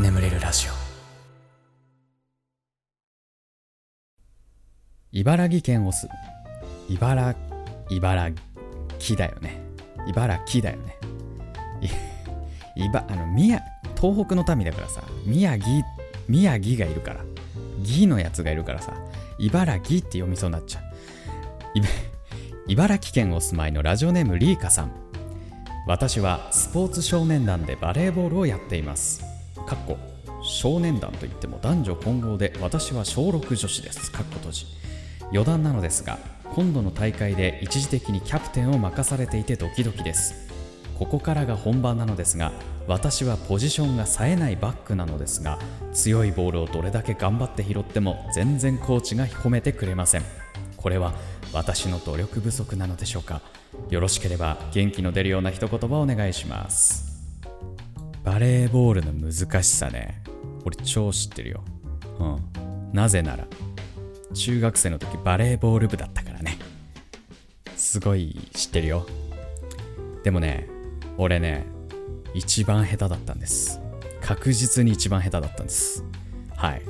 眠れるラジオ。茨城県オス。茨茨城だよね。茨城だよね。いばあの宮東北の民だからさ。宮城宮城がいるから。義のやつがいるからさ。茨城って読みそうになっちゃう。茨城県お住まいのラジオネームリーカさん。私はスポーツ少年団でバレーボールをやっています。かっこ少年団といっても男女混合で私は小6女子です。かっこ閉じ。余談なのですが今度の大会で一時的にキャプテンを任されていてドキドキです。ここからが本番なのですが私はポジションが冴えないバックなのですが強いボールをどれだけ頑張って拾っても全然コーチが褒めてくれません。これは私の努力不足なのでしょうか？よろしければ元気の出るような一言葉お願いします。バレーボールの難しさね。俺超知ってるよ。うん。なぜなら中学生の時バレーボール部だったからね。すごい知ってるよ。でもね俺ね一番下手だったんです。確実に一番下手だったんです。はい。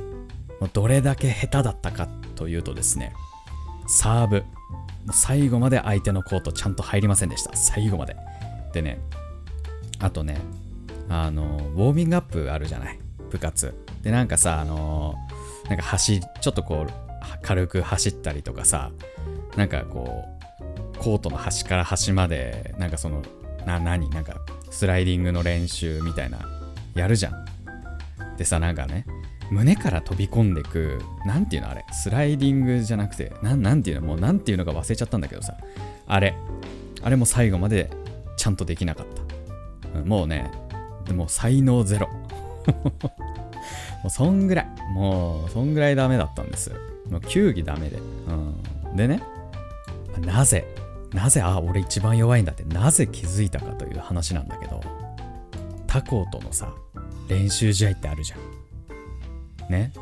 どれだけ下手だったかというとですねサーブ。最後まで相手のコートちゃんと入りませんでした。最後まで。でねあとねあのウォーミングアップあるじゃない？部活。でなんかさあのなんか走ちょっとこう軽く走ったりとかさなんかこうコートの端から端までなんかそのな何？なんかスライディングの練習みたいなやるじゃん。でさなんかね胸から飛び込んでく、なんていうのあれ、スライディングじゃなくて、なん、なんていうのもうなんていうのか忘れちゃったんだけどさ、あれ、あれも最後までちゃんとできなかった。もうね、でも才能ゼロ。もうそんぐらい、もうそんぐらいダメだったんです。もう球技ダメで。うん、でね、なぜ、なぜ、あ、俺一番弱いんだって、なぜ気づいたかという話なんだけど、他校とのさ、練習試合ってあるじゃん。ね。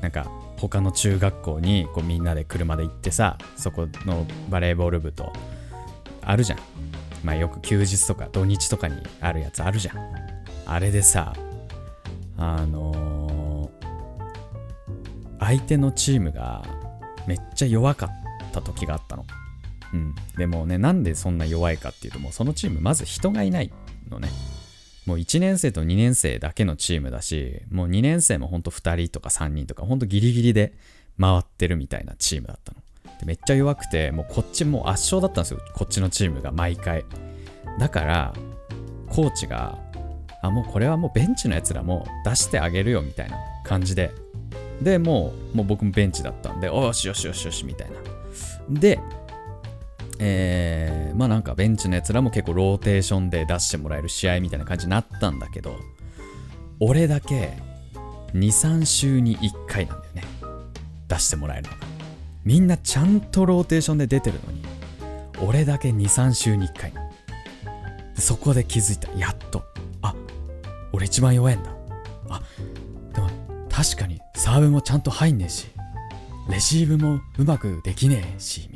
なんか他の中学校にこうみんなで車で行ってさそこのバレーボール部とあるじゃん。まあよく休日とか土日とかにあるやつあるじゃん。あれでさあのー、相手のチームがめっちゃ弱かった時があったの。うん。でもねなんでそんな弱いかっていうともうそのチームまず人がいないのね。もう1年生と2年生だけのチームだし、もう2年生もほんと2人とか3人とか、ほんとギリギリで回ってるみたいなチームだったの。でめっちゃ弱くて、もうこっちもう圧勝だったんですよ。こっちのチームが毎回。だから、コーチが、あ、もうこれはもうベンチのやつらも出してあげるよみたいな感じで。で、もう、もう僕もベンチだったんで、おしよしよしよしみたいな。で、えー、まあなんかベンチのやつらも結構ローテーションで出してもらえる試合みたいな感じになったんだけど、俺だけ2、3週に1回なんだよね。出してもらえるのが。みんなちゃんとローテーションで出てるのに、俺だけ2、3週に1回そこで気づいた。やっと。あ、俺一番弱いんだ。あ、でも確かにサーブもちゃんと入んねえし、レシーブもうまくできねえし、みたいな。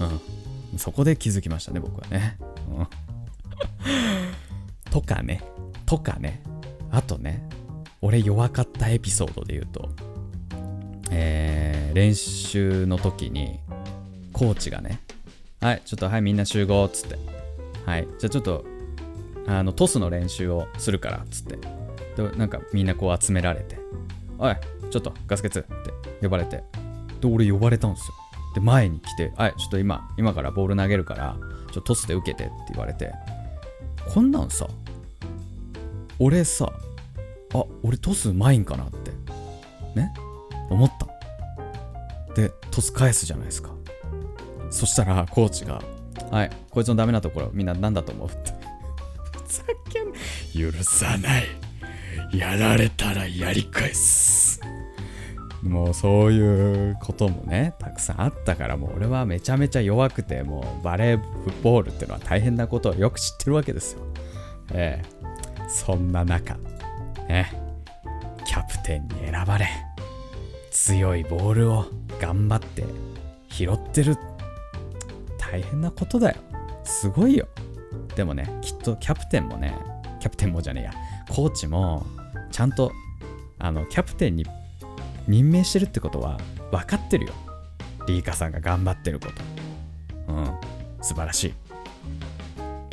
うん。そこで気づきましたね、僕はね。うん、とかね、とかね、あとね、俺弱かったエピソードで言うと、えー、練習の時に、コーチがね、はい、ちょっとはい、みんな集合っつって、はい、じゃあちょっと、あの、トスの練習をするからっつって、でなんかみんなこう集められて、おい、ちょっとガスケツって呼ばれて、で、俺呼ばれたんですよ。で、前に来て、はい、ちょっと今、今からボール投げるから、ちょっとトスで受けてって言われて、こんなんさ、俺さ、あ、俺トスうまいんかなって、ね、思ったで、トス返すじゃないですか。そしたら、コーチが、はい、こいつのダメなところ、みんな何だと思うって。ふざけん、許さない。やられたらやり返す。もうそういうこともね、たくさんあったから、もう俺はめちゃめちゃ弱くて、もうバレーボールってのは大変なことをよく知ってるわけですよ。ええそんな中、ね、キャプテンに選ばれ、強いボールを頑張って拾ってる。大変なことだよ。すごいよ。でもねきっとキャプテンもねキャプテンもじゃねえやコーチもちゃんとあのキャプテンに任命してるってことは分かってるよ。リーカさんが頑張ってること。うん。素晴らしい。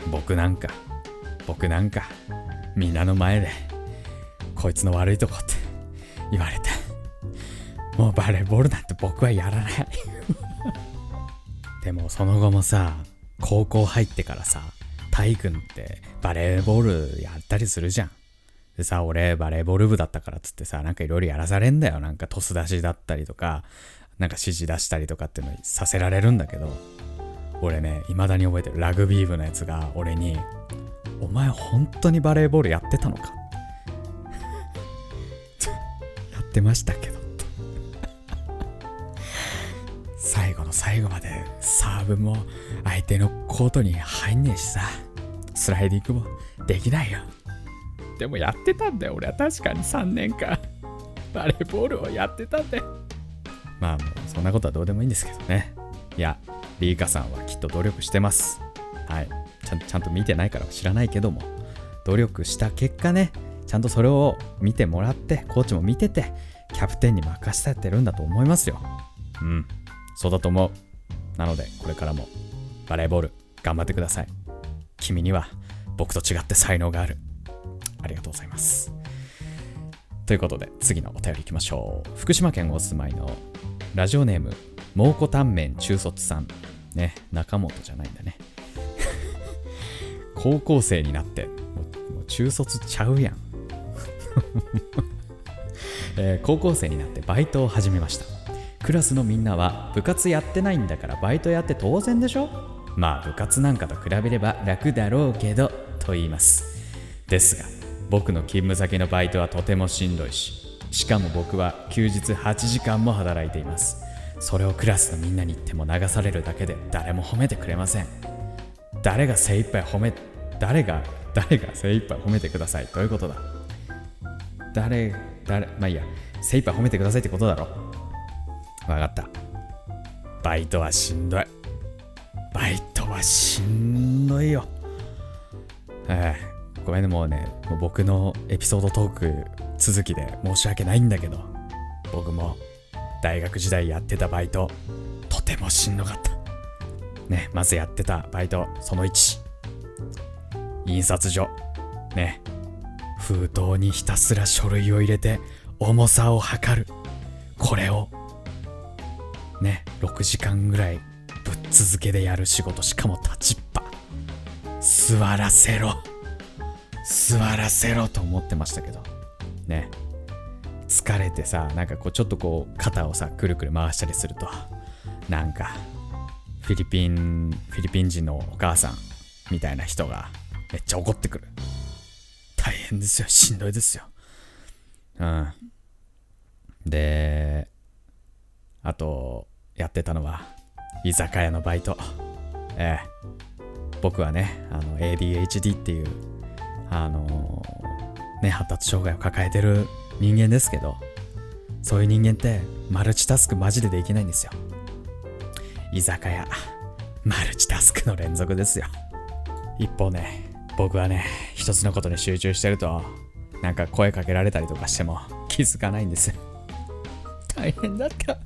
僕なんか。僕なんか。みんなの前で。こいつの悪いとこって。言われて。もうバレーボールなんて僕はやらない。でもその後もさ高校入ってからさ体育ってバレーボールやったりするじゃん。でさ俺バレーボール部だったからっつってさなんかいろいろやらされんだよ。なんかトス出しだったりとかなんか指示出したりとかっていうのさせられるんだけど俺ね未だに覚えてる。ラグビー部のやつが俺に「お前本当にバレーボールやってたのか? 」やってましたけど。最後の最後までサーブも相手のコートに入んねえしさ。スライディングもできないよ。でもやってたんだよ。俺は。確かに3年間。バレーボールをやってたんだよ。まあもうそんなことはどうでもいいんですけどね。いやリーカさんはきっと努力してます。はい。ちゃんちゃんと見てないから知らないけども。努力した結果ねちゃんとそれを見てもらってコーチも見ててキャプテンに任せてるんだと思いますよ。うん。そうだと思う。なのでこれからもバレーボール頑張ってください。君には僕と違って才能がある。ありがとうございます。ということで次のお便りいきましょう。福島県お住まいのラジオネーム蒙古タンメン中卒さん。ね中本じゃないんだね。高校生になってもうもう中卒ちゃうやん、えー高校生になってバイトを始めました。クラスのみんなは部活やってないんだからバイトやって当然でしょ？まあ部活なんかと比べれば楽だろうけどと言います。ですが僕の勤務先のバイトはとてもしんどいししかも僕は休日8時間も働いています。それをクラスのみんなに言っても流されるだけで誰も褒めてくれません。誰が精一杯褒め誰が誰が精一杯褒めてください。どういうことだ？誰誰まあいいや。精一杯褒めてくださいってことだろ。わかった。バイトはしんどい。バイトはしんどいよ。ええ。ごめんねもうねもう僕のエピソードトーク続きで申し訳ないんだけど僕も大学時代やってたバイトとてもしんどかった。ねまずやってたバイトその1印刷所。ね。封筒にひたすら書類を入れて重さを測る。これを。ね6時間ぐらいぶっ続けでやる仕事しかも立ちっぱ。座らせろ。座らせろと思ってましたけど。ね。疲れてさなんかこうちょっとこう肩をさくるくる回したりすると。なんかフィリピンフィリピン人のお母さんみたいな人がめっちゃ怒ってくる。大変ですよ。しんどいですよ。うん。であとやってたのは居酒屋のバイト。ええ。僕はねあの ADHD っていうあのね発達障害を抱えてる人間ですけどそういう人間ってマルチタスクマジでできないんですよ。居酒屋マルチタスクの連続ですよ。一方ね僕はね一つのことに集中してるとなんか声かけられたりとかしても気づかないんです大変だった。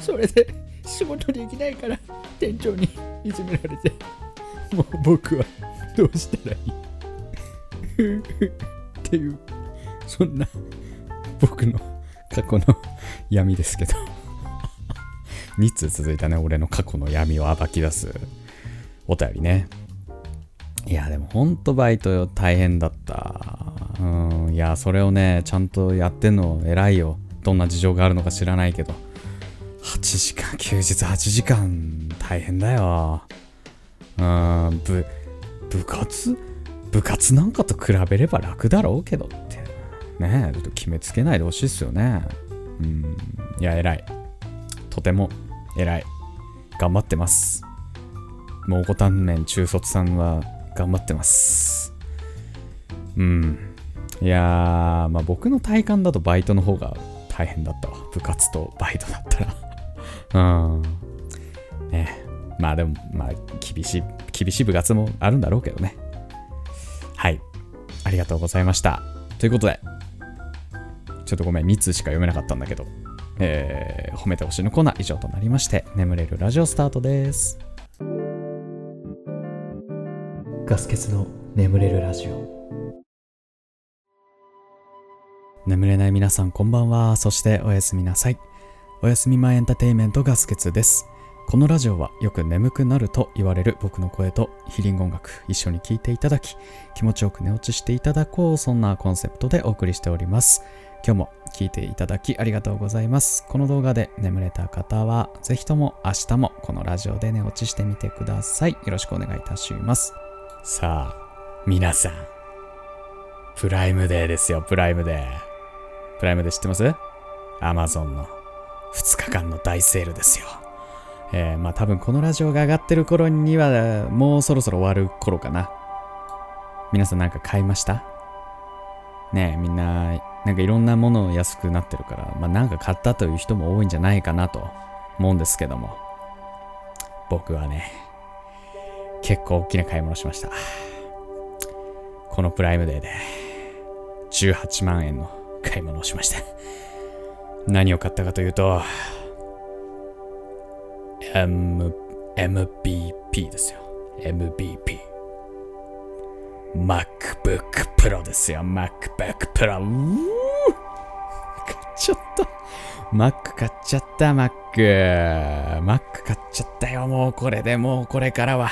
それで仕事できないから店長にいじめられてもう僕はどうしたらいい？っていうそんな僕の過去の闇ですけど。2通続いたね俺の過去の闇を暴き出す。お便りね。いやでもほんとバイト大変だった。うんいやそれをねちゃんとやってんの偉いよ。どんな事情があるのか知らないけど。8時間休日8時間大変だよ。うん部部活？部活なんかと比べれば楽だろうけどって。ねえちょっと決めつけないでほしいっすよね。うん。いや偉い。とても偉い。頑張ってます。蒙古タンメン中卒さんは頑張ってます。うん。いやーまあ僕の体感だとバイトの方が大変だったわ。部活とバイトだったら。うん。ねまあでもまあ厳しい厳しい部活もあるんだろうけどね。はい。ありがとうございました。ということで、ちょっとごめん、2通しか読めなかったんだけど、えー、褒めてほしいのコーナー以上となりまして、眠れるラジオスタートです。ガス欠の眠れるラジオ。眠れない皆さんこんばんは。そしておやすみなさい。おやすみ前エンターテインメントガス欠です。このラジオはよく眠くなると言われる僕の声とヒーリング音楽一緒に聴いていただき気持ちよく寝落ちしていただこうそんなコンセプトでお送りしております。今日も聴いていただきありがとうございます。この動画で眠れた方はぜひとも明日もこのラジオで寝落ちしてみてください。よろしくお願いいたします。さあ皆さん。プライムデーですよ。プライムデー。プライムデー知ってます ?Amazon の2日間の大セールですよ。えー、まあ多分このラジオが上がってる頃にはもうそろそろ終わる頃かな。皆さんなんか買いました？ねえ、みんな、なんかいろんなもの安くなってるから、まあなんか買ったという人も多いんじゃないかなと思うんですけども。僕はね、結構大きな買い物しました。このプライムデーで18万円の買い物をしました。何を買ったかというと、M、MVP ですよ。MVP。MacBook Pro ですよ。MacBook Pro。買っちゃった。Mac 買っちゃった、Mac。Mac 買っちゃったよ。もうこれでもうこれからは、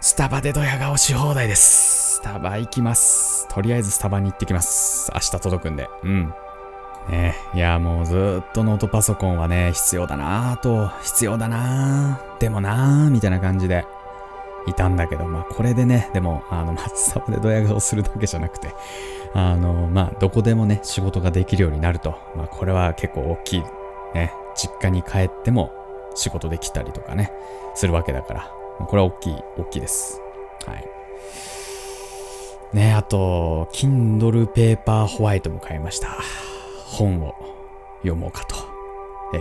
スタバでドヤ顔し放題です。スタバ行きます。とりあえずスタバに行ってきます。明日届くんで。うん。ね、いや、もうずっとノートパソコンはね、必要だなぁと、必要だなぁ、でもなぁ、みたいな感じでいたんだけど、まあこれでね、でも、あの、松沢でドヤ顔するだけじゃなくて、あの、まあどこでもね、仕事ができるようになると、まあこれは結構大きい、ね、実家に帰っても仕事できたりとかね、するわけだから、これは大きい、大きいです。はい。ね、あと、Kindle Paper White も買いました。本を読もうかと。えー、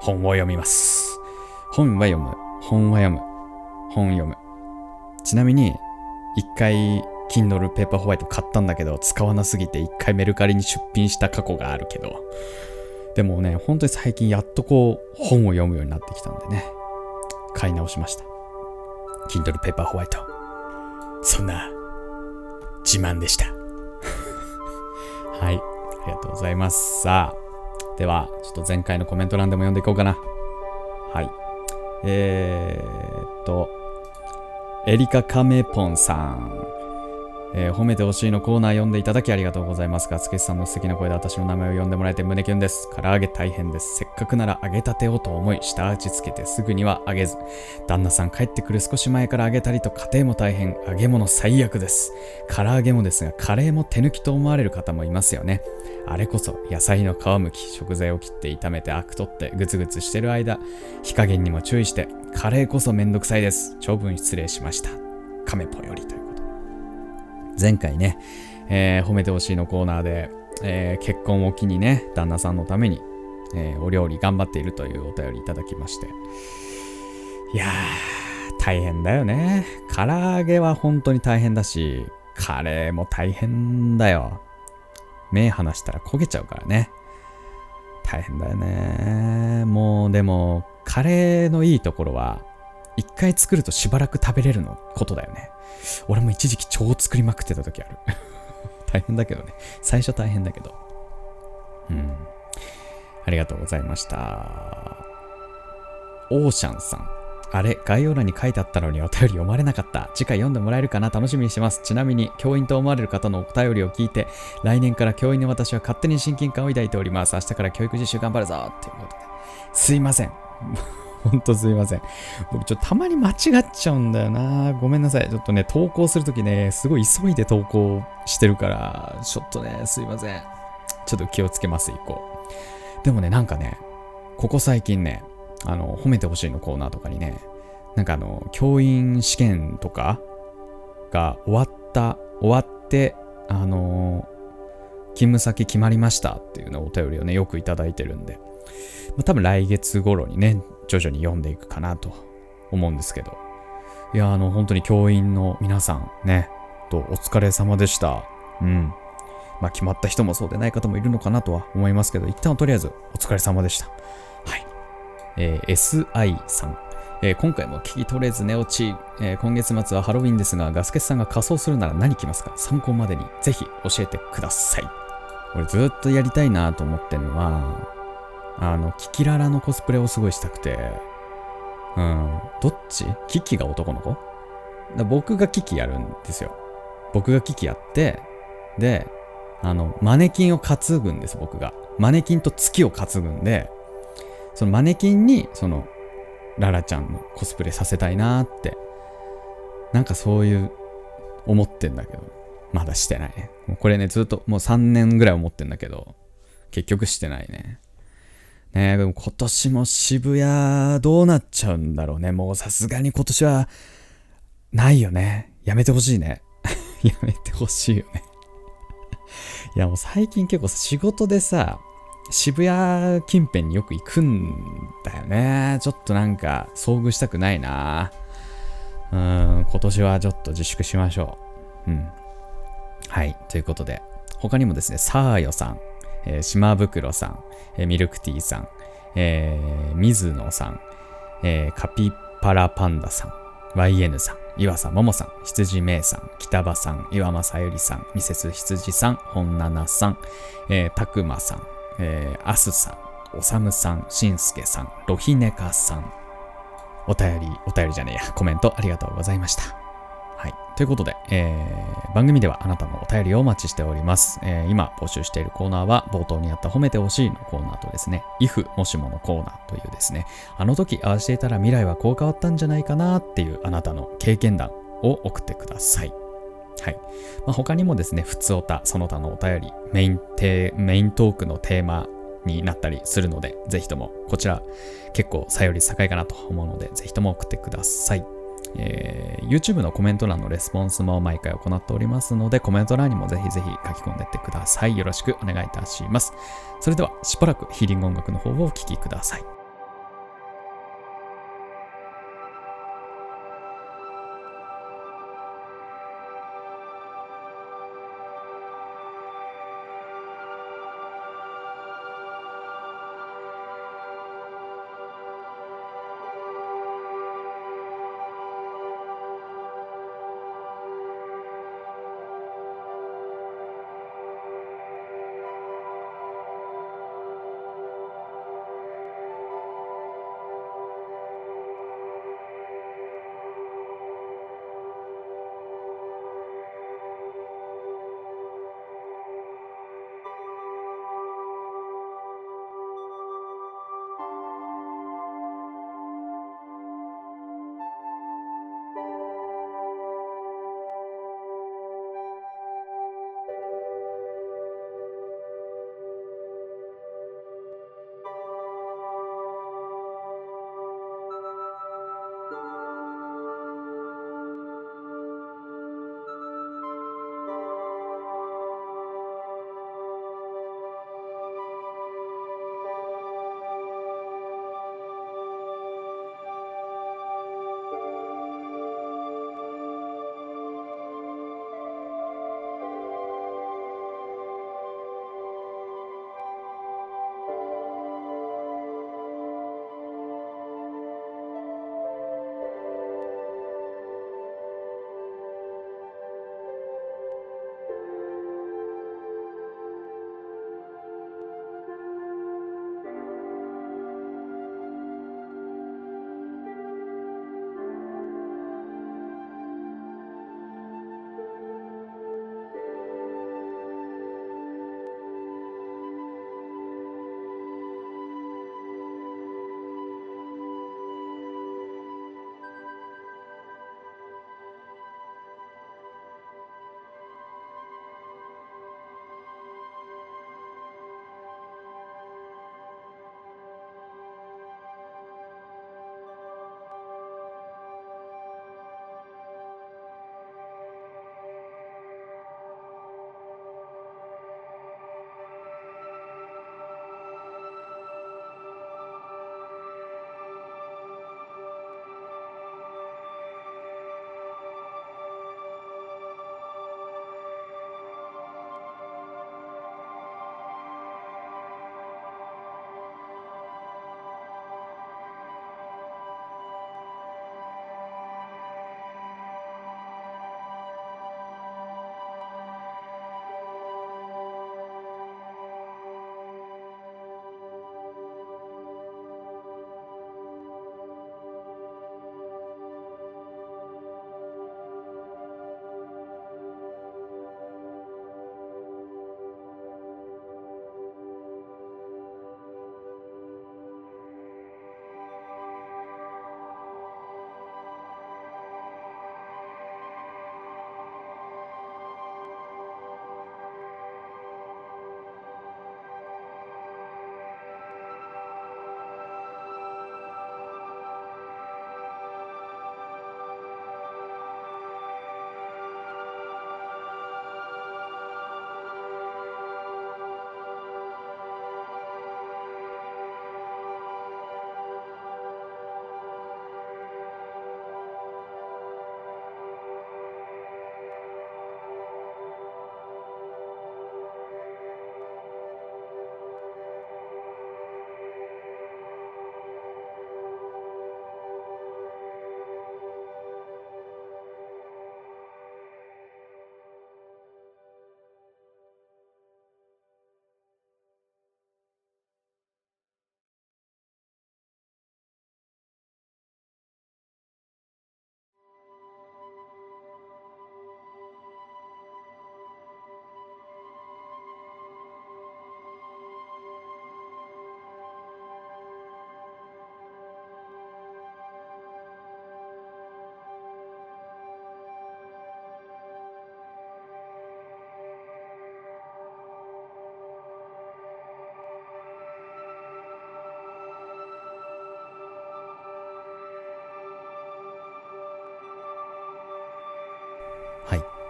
本を読みます。本は読む。本は読む。本読む。ちなみに、一回、Kindle Paperwhite 買ったんだけど、使わなすぎて一回メルカリに出品した過去があるけど、でもね、本当に最近やっとこう、本を読むようになってきたんでね、買い直しました。Kindle Paperwhite。そんな、自慢でした。はい。ありがとうございます。さあ、では、ちょっと前回のコメント欄でも読んでいこうかな。はい。えー、っと、エリカカメポンさん。えー、褒めてほしいのコーナー読んでいただきありがとうございます。ガツケスさんの素敵な声で私の名前を呼んでもらえて胸キュンです。唐揚げ大変です。せっかくなら揚げたてをと思い、下味つけてすぐには揚げず。旦那さん帰ってくる少し前から揚げたりと家庭も大変。揚げ物最悪です。唐揚げもですが、カレーも手抜きと思われる方もいますよね。あれこそ野菜の皮むき、食材を切って炒めてアク取ってグツグツしてる間、火加減にも注意して、カレーこそめんどくさいです。長文失礼しました。亀ぽよりという。前回ね、えー、褒めてほしいのコーナーで、えー、結婚を機にね、旦那さんのために、えー、お料理頑張っているというお便りいただきまして。いやー、大変だよね。唐揚げは本当に大変だし、カレーも大変だよ。目離したら焦げちゃうからね。大変だよね。もうでも、カレーのいいところは、一回作るとしばらく食べれるのことだよね。俺も一時期超作りまくってた時ある。大変だけどね。最初大変だけど。うん。ありがとうございました。オーシャンさん。あれ、概要欄に書いてあったのにお便り読まれなかった。次回読んでもらえるかな？楽しみにしてます。ちなみに、教員と思われる方のお便りを聞いて、来年から教員の私は勝手に親近感を抱いております。明日から教育実習頑張るぞということで。すいません。ほんとすいません。僕ちょっとたまに間違っちゃうんだよな。ごめんなさい。ちょっとね、投稿するときね、すごい急いで投稿してるから、ちょっとね、すいません。ちょっと気をつけます、以降。でもね、なんかね、ここ最近ね、あの、褒めてほしいのコーナーとかにね、なんかあの、教員試験とかが終わった、終わって、あの、勤務先決まりましたっていうのお便りをね、よくいただいてるんで、ま、多分来月頃にね、徐々に読んでいくかなと思うんですけど、いや、あの、本当に教員の皆さんね、とお疲れ様でした。うん。まあ、決まった人もそうでない方もいるのかなとは思いますけど、一旦とりあえずお疲れ様でした。はい。えー、SI さん。えー、今回も聞き取れず寝落ち、えー、今月末はハロウィンですが、ガスケツさんが仮装するなら何着ますか？参考までにぜひ教えてください。俺ずっとやりたいなと思ってんのは、あの、キキララのコスプレをすごいしたくて、うん、どっち？キキが男の子？僕がキキやるんですよ。僕がキキやって、で、あの、マネキンを担ぐんです、僕が。マネキンと月を担ぐんで、そのマネキンに、その、ララちゃんのコスプレさせたいなーって、なんかそういう、思ってんだけど、まだしてないね。もうこれね、ずっともう3年ぐらい思ってんだけど、結局してないね。ねでも今年も渋谷どうなっちゃうんだろうね。もうさすがに今年はないよね。やめてほしいね。やめてほしいよねいやもう最近結構仕事でさ、渋谷近辺によく行くんだよね。ちょっとなんか遭遇したくないな。うん、今年はちょっと自粛しましょう。うん。はい。ということで、他にもですね、サーヨさん、えー、島袋さん、えー、ミルクティーさん、えー、水野さん、えー、カピパラパンダさん、YN さん、岩佐桃さん、羊めいさん、北場さん、岩間さゆりさん、ミセス羊さん、本七さん、えー、たくまさん、えー、アスさん、おさむさん、しんすけさん、ロヒネカさん、お便り、お便りじゃねえや、コメントありがとうございました。ということで、えー、番組ではあなたのお便りをお待ちしております。えー、今募集しているコーナーは、冒頭にあった褒めてほしいのコーナーとですね、if もしものコーナーというですね、あの時ああしていたら未来はこう変わったんじゃないかなっていうあなたの経験談を送ってください。はい。まあ、他にもですね、普通おた、その他のお便り、メインテメイントークのテーマになったりするので、ぜひともこちら結構さより高いかなと思うので、ぜひとも送ってください。えー、YouTube のコメント欄のレスポンスも毎回行っておりますので、コメント欄にもぜひぜひ書き込んでいってください。よろしくお願いいたします。それでは、しばらくヒーリング音楽の方をお聴きください。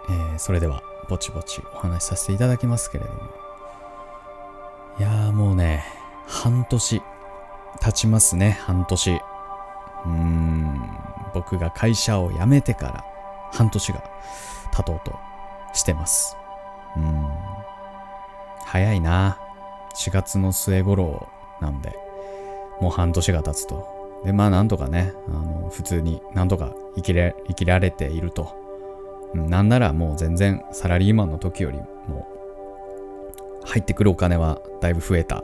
えー、それではぼちぼちお話しさせていただきますけれども。いやーもうね半年経ちますね半年。うーん僕が会社を辞めてから半年が経とうとしてます。うん早いな。4月の末頃なんでもう半年が経つと。でまあなんとかねあの普通になんとか生きれ生きられていると。なんならもう全然サラリーマンの時よりも入ってくるお金はだいぶ増えたっ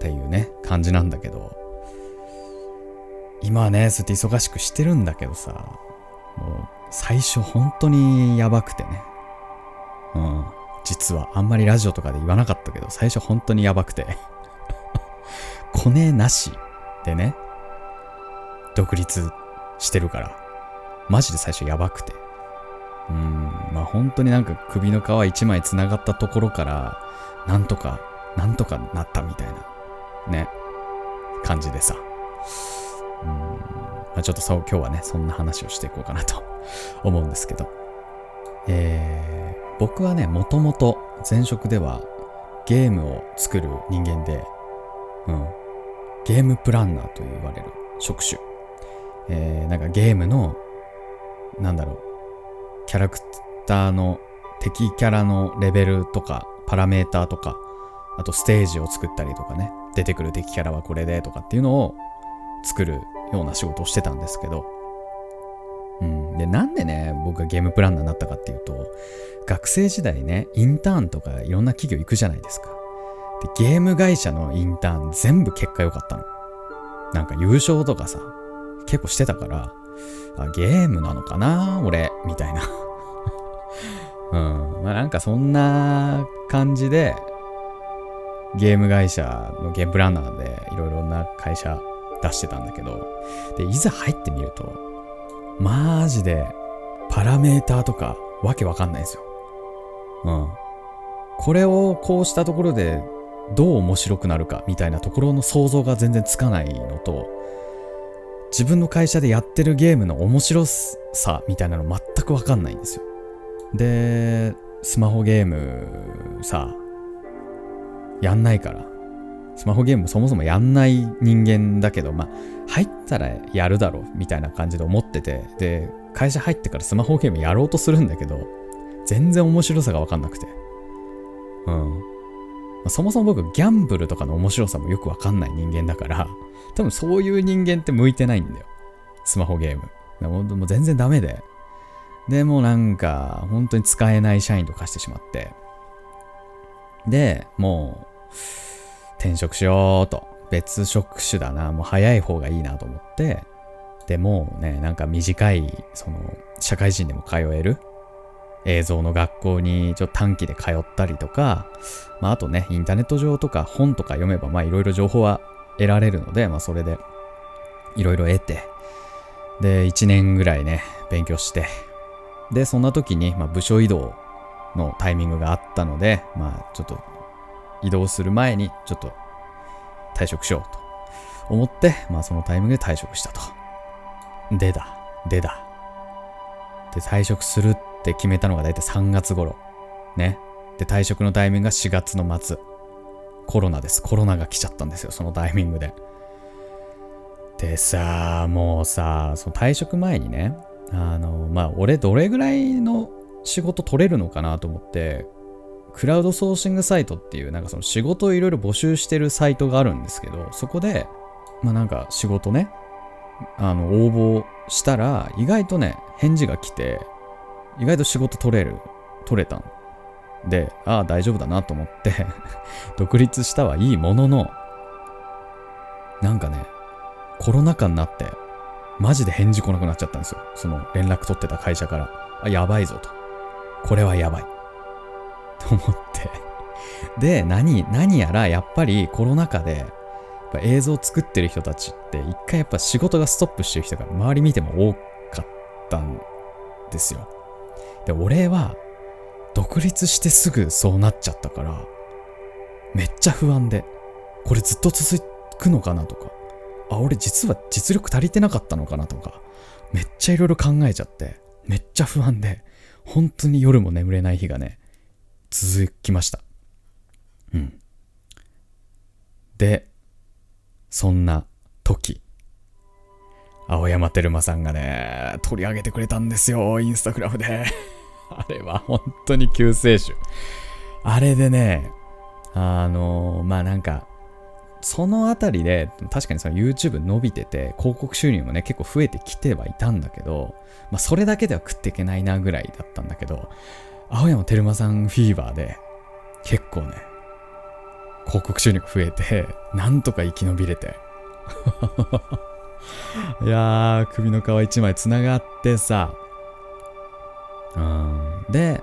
ていうね感じなんだけど。今はねそうやって忙しくしてるんだけどさもう最初本当にやばくてね。うん。実はあんまりラジオとかで言わなかったけど最初本当にやばくて。コネなしでね独立してるからマジで最初やばくて。うん、まあ本当になんか首の皮一枚繋がったところから、なんとか、なんとかなったみたいな、ね、感じでさ。うん、まあ、ちょっとそう今日はね、そんな話をしていこうかなと 思うんですけど。えー、僕はね、もともと前職ではゲームを作る人間で、うん、ゲームプランナーと言われる職種。えー、なんかゲームの、なんだろう、キャラクターの敵キャラのレベルとかパラメーターとかあとステージを作ったりとかね出てくる敵キャラはこれでとかっていうのを作るような仕事をしてたんですけど。うん。でなんでね僕がゲームプランナーになったかっていうと学生時代ねインターンとかいろんな企業行くじゃないですか。でゲーム会社のインターン全部結果良かったの。なんか優勝とかさ結構してたからあ、ゲームなのかな？俺、みたいな うん。まあなんかそんな感じで、ゲーム会社のゲームプランナーでいろいろな会社出してたんだけど、で、いざ入ってみると、マジでパラメーターとかわけわかんないんですよ。うん。これをこうしたところでどう面白くなるかみたいなところの想像が全然つかないのと、自分の会社でやってるゲームの面白さみたいなの全くわかんないんですよ。で、スマホゲームさ、やんないから。スマホゲームそもそもやんない人間だけど、まあ、入ったらやるだろうみたいな感じで思ってて、で、会社入ってからスマホゲームやろうとするんだけど、全然面白さがわかんなくて。うん。そもそも僕ギャンブルとかの面白さもよくわかんない人間だから多分そういう人間って向いてないんだよ。スマホゲーム。もう全然ダメで。でもなんか本当に使えない社員とかしてしまって。でもう転職しようと。別職種だな。もう早い方がいいなと思って。でもねなんか短いその社会人でも通える。映像の学校にちょっと短期で通ったりとか、まあ、あとね、インターネット上とか本とか読めば、まあいろいろ情報は得られるので、まあそれでいろいろ得て、で、1年ぐらいね、勉強して、で、そんな時に、まあ、部署移動のタイミングがあったので、まあちょっと移動する前にちょっと退職しようと思って、まあそのタイミングで退職したと。でだ、でだ。で、退職するって決めたのが大体3月頃。ね。で、退職のタイミングが4月の末。コロナです。コロナが来ちゃったんですよ、そのタイミングで。でさ、もうさ、その退職前にね、あの、まあ、俺どれぐらいの仕事取れるのかなと思って、クラウドソーシングサイトっていう、なんかその仕事をいろいろ募集してるサイトがあるんですけど、そこで、まあなんか仕事ね、あの、応募したら、意外とね、返事が来て、意外と仕事取れる、取れたんで、ああ、大丈夫だなと思って 独立したはいいものの、なんかね、コロナ禍になって、マジで返事来なくなっちゃったんですよ。その連絡取ってた会社から。あ、やばいぞと。これはやばい。と思ってで、何、何やらやっぱりコロナ禍で、映像作ってる人たちって一回やっぱ仕事がストップしてる人が周り見ても多かったんですよ。で、俺は、独立してすぐそうなっちゃったから、めっちゃ不安で、これずっと続くのかなとか、あ、俺実は実力足りてなかったのかなとか、めっちゃいろいろ考えちゃって、めっちゃ不安で、本当に夜も眠れない日がね、続きました。うん。で、そんな時、青山テルマさんがね、取り上げてくれたんですよ、インスタグラムで。あれは本当に救世主。あれでね、あのー、まあなんか、そのあたりで、確かにその YouTube 伸びてて、広告収入もね、結構増えてきてはいたんだけど、まあそれだけでは食っていけないなぐらいだったんだけど、青山テルマさんフィーバーで、結構ね、広告収入増えて、なんとか生き延びれて。いやー、首の皮一枚つながってさ、うん。で、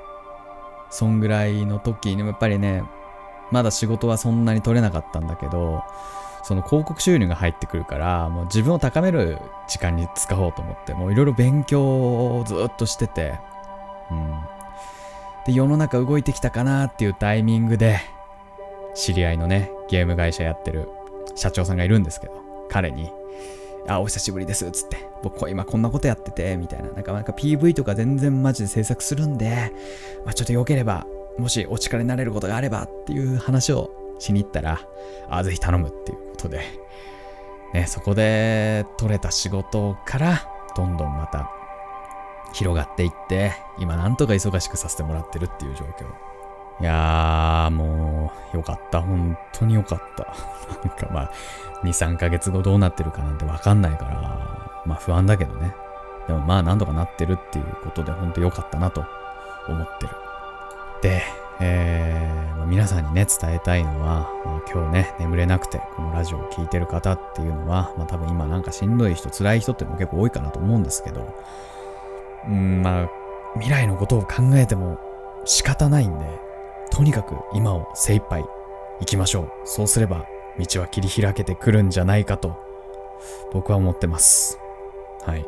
そんぐらいの時にもやっぱりね、まだ仕事はそんなに取れなかったんだけど、その広告収入が入ってくるから、もう自分を高める時間に使おうと思って、もういろいろ勉強をずっとしてて、うん。で、世の中動いてきたかなっていうタイミングで、知り合いのね、ゲーム会社やってる社長さんがいるんですけど、彼に、あ、お久しぶりです、つって。僕今こんなことやってて、みたいな。なんかなんか PV とか全然マジで制作するんで、まあ、ちょっと良ければ、もしお力になれることがあればっていう話をしに行ったら、あ、ぜひ頼むっていうことで、ね、そこで取れた仕事から、どんどんまた広がっていって、今なんとか忙しくさせてもらってるっていう状況。いやー、もう、よかった。本当によかった。なんかまあ、2、3ヶ月後どうなってるかなんてわかんないから、まあ不安だけどね。でもまあ何とかなってるっていうことで本当良かったなと思ってる。で、えー、ま、皆さんにね、伝えたいのは、まあ、今日ね、眠れなくて、このラジオを聴いてる方っていうのは、まあ多分今なんかしんどい人、辛い人っていうのも結構多いかなと思うんですけど、うん、まあ、未来のことを考えても仕方ないんで、とにかく今を精一杯行きましょう。そうすれば道は切り開けてくるんじゃないかと僕は思ってます。はい。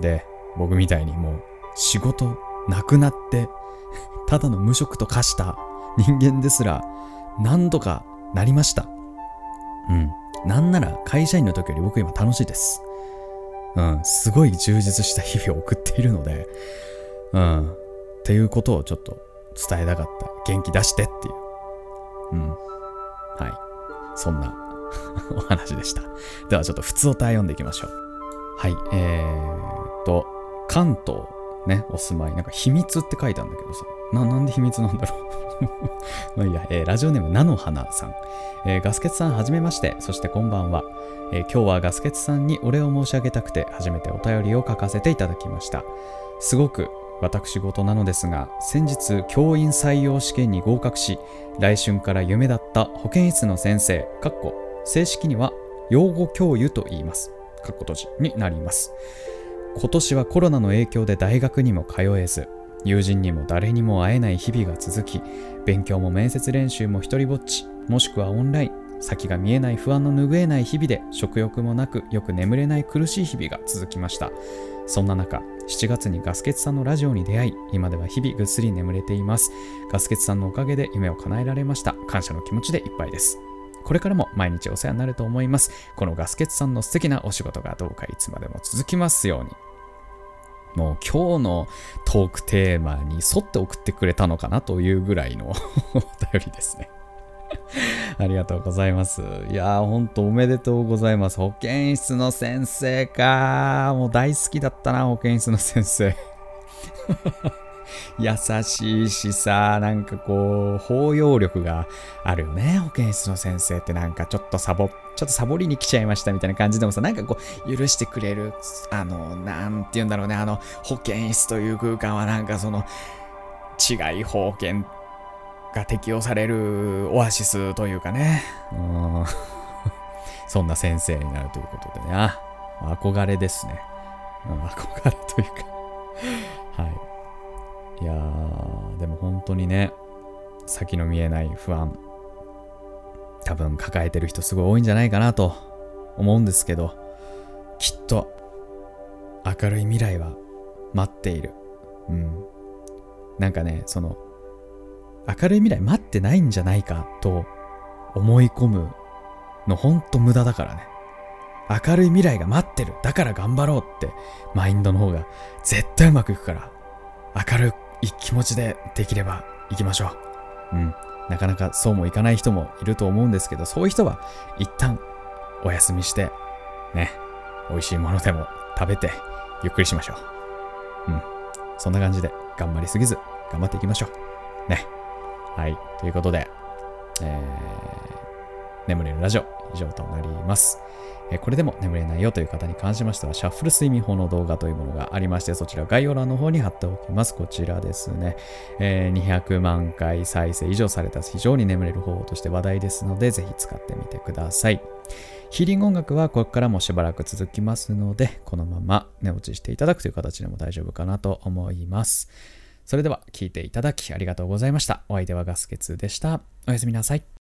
で、僕みたいにもう仕事なくなって ただの無職と化した人間ですら何度かなりました。うん。なんなら会社員の時より僕今楽しいです。うん。すごい充実した日々を送っているので、うん。っていうことをちょっと伝えたかった。元気出してっていう。うん。はい。そんな お話でした。ではちょっと普通お題読んでいきましょう。はい。えーと、関東ね、お住まい。なんか秘密って書いたんだけどさ。な、なんで秘密なんだろう まあいいや、えー、ラジオネーム、菜の花さん。えー、ガスケツさん、はじめまして。そしてこんばんは。えー、今日はガスケツさんにお礼を申し上げたくて、初めてお便りを書かせていただきました。すごく私事なのですが先日教員採用試験に合格し来春から夢だった保健室の先生かっこ正式には養護教諭と言いますかっこ閉じになります。今年はコロナの影響で大学にも通えず友人にも誰にも会えない日々が続き勉強も面接練習も一人ぼっちもしくはオンライン先が見えない不安の拭えない日々で食欲もなくよく眠れない苦しい日々が続きました。そんな中7月にガスケツさんのラジオに出会い今では日々ぐっすり眠れています。ガスケツさんのおかげで夢を叶えられました。感謝の気持ちでいっぱいです。これからも毎日お世話になると思います。このガスケツさんの素敵なお仕事がどうかいつまでも続きますように。もう今日のトークテーマに沿って送ってくれたのかなというぐらいの お便りですね。ありがとうございます。いやー、ほんとおめでとうございます。保健室の先生かもう大好きだったな、保健室の先生。優しいしさ、なんかこう、包容力があるよね。保健室の先生ってなんかちょっとサボ、ちょっとサボりに来ちゃいましたみたいな感じでもさ、なんかこう、許してくれる、あの、なんて言うんだろうね、あの、保健室という空間はなんかその、違い保険が適用されるオアシスというかね、うん、そんな先生になるということでね、あ、憧れですね。うん、憧れというかはい。いやー、でも本当にね、先の見えない不安、多分抱えてる人すごい多いんじゃないかなと思うんですけど、きっと明るい未来は待っている。うん。なんかね、その明るい未来待ってないんじゃないかと思い込むのほんと無駄だからね。明るい未来が待ってる。だから頑張ろうってマインドの方が絶対うまくいくから。明るい気持ちでできれば行きましょう。うん。なかなかそうもいかない人もいると思うんですけど、そういう人は一旦お休みして、ね、美味しいものでも食べてゆっくりしましょう。うん。そんな感じで頑張りすぎず頑張っていきましょう。ね。はい。ということで、えー、眠れるラジオ以上となります。えこれでも眠れないよという方に関しましては、シャッフル睡眠法の動画というものがありまして、そちら概要欄の方に貼っておきます。こちらですね。えー、200万回再生以上された非常に眠れる方法として話題ですので、ぜひ使ってみてください。ヒーリング音楽はここからもしばらく続きますので、このまま寝落ちしていただくという形でも大丈夫かなと思います。それでは聞いていただきありがとうございました。お相手はガスケツでした。おやすみなさい。